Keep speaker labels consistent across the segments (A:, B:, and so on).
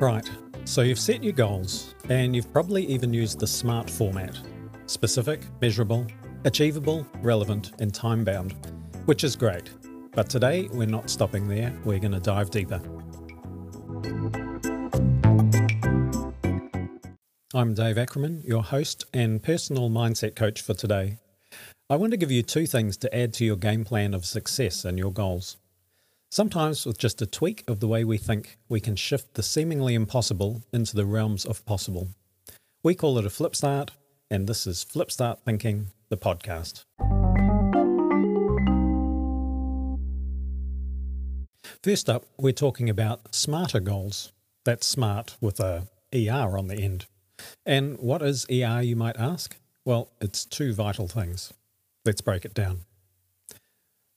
A: Right, so you've set your goals, and you've probably even used the SMART format specific, measurable, achievable, relevant, and time bound, which is great. But today, we're not stopping there, we're going to dive deeper. I'm Dave Ackerman, your host and personal mindset coach for today. I want to give you two things to add to your game plan of success and your goals. Sometimes, with just a tweak of the way we think, we can shift the seemingly impossible into the realms of possible. We call it a flip start, and this is Flip Start Thinking, the podcast. First up, we're talking about smarter goals. That's smart with a ER on the end. And what is ER, you might ask? Well, it's two vital things. Let's break it down.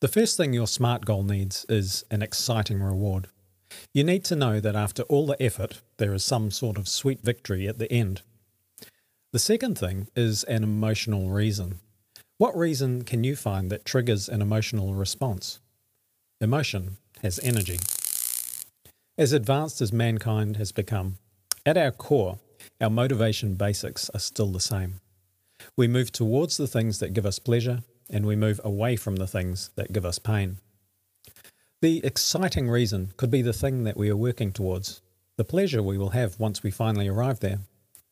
A: The first thing your SMART goal needs is an exciting reward. You need to know that after all the effort, there is some sort of sweet victory at the end. The second thing is an emotional reason. What reason can you find that triggers an emotional response? Emotion has energy. As advanced as mankind has become, at our core, our motivation basics are still the same. We move towards the things that give us pleasure and we move away from the things that give us pain. The exciting reason could be the thing that we are working towards, the pleasure we will have once we finally arrive there.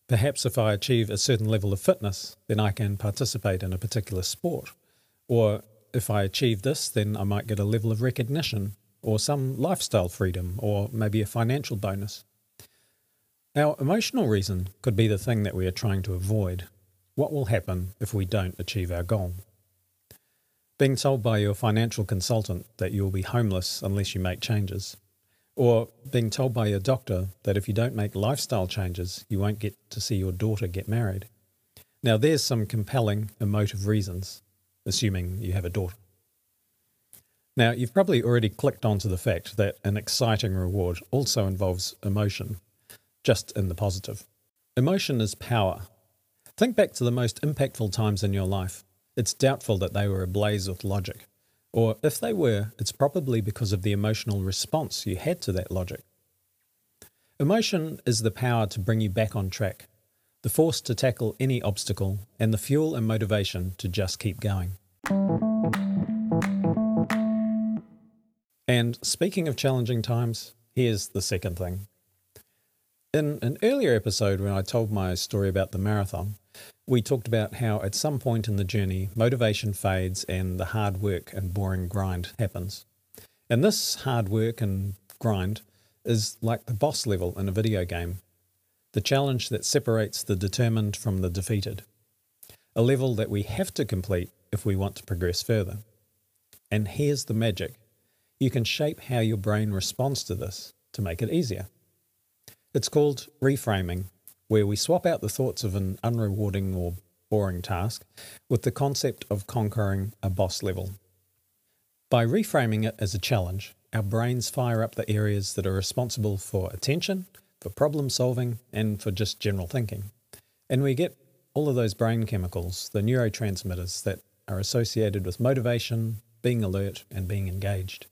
A: Perhaps if I achieve a certain level of fitness, then I can participate in a particular sport. Or if I achieve this, then I might get a level of recognition, or some lifestyle freedom, or maybe a financial bonus. Our emotional reason could be the thing that we are trying to avoid. What will happen if we don't achieve our goal? Being told by your financial consultant that you will be homeless unless you make changes. Or being told by your doctor that if you don't make lifestyle changes, you won't get to see your daughter get married. Now, there's some compelling emotive reasons, assuming you have a daughter. Now, you've probably already clicked onto the fact that an exciting reward also involves emotion, just in the positive. Emotion is power. Think back to the most impactful times in your life it's doubtful that they were ablaze with logic. Or if they were, it's probably because of the emotional response you had to that logic. Emotion is the power to bring you back on track, the force to tackle any obstacle, and the fuel and motivation to just keep going. And speaking of challenging times, here's the second thing. In an earlier episode, when I told my story about the marathon, we talked about how at some point in the journey, motivation fades and the hard work and boring grind happens. And this hard work and grind is like the boss level in a video game, the challenge that separates the determined from the defeated, a level that we have to complete if we want to progress further. And here's the magic you can shape how your brain responds to this to make it easier. It's called reframing where we swap out the thoughts of an unrewarding or boring task with the concept of conquering a boss level. By reframing it as a challenge, our brains fire up the areas that are responsible for attention, for problem solving, and for just general thinking. And we get all of those brain chemicals, the neurotransmitters that are associated with motivation, being alert, and being engaged.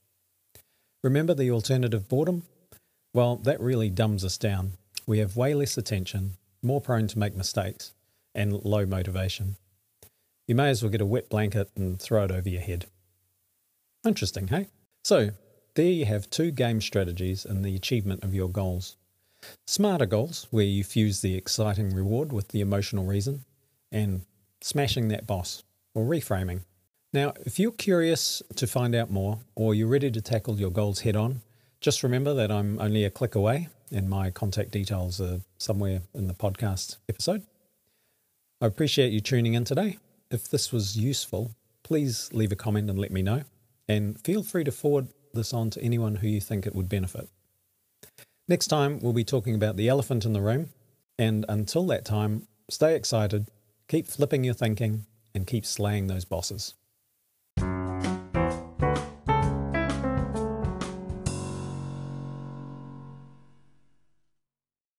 A: Remember the alternative boredom? Well, that really dumbs us down we have way less attention, more prone to make mistakes, and low motivation. You may as well get a wet blanket and throw it over your head. Interesting, hey? So, there you have two game strategies in the achievement of your goals. Smarter goals, where you fuse the exciting reward with the emotional reason, and smashing that boss, or reframing. Now, if you're curious to find out more, or you're ready to tackle your goals head on, just remember that I'm only a click away and my contact details are somewhere in the podcast episode. I appreciate you tuning in today. If this was useful, please leave a comment and let me know. And feel free to forward this on to anyone who you think it would benefit. Next time, we'll be talking about the elephant in the room. And until that time, stay excited, keep flipping your thinking, and keep slaying those bosses.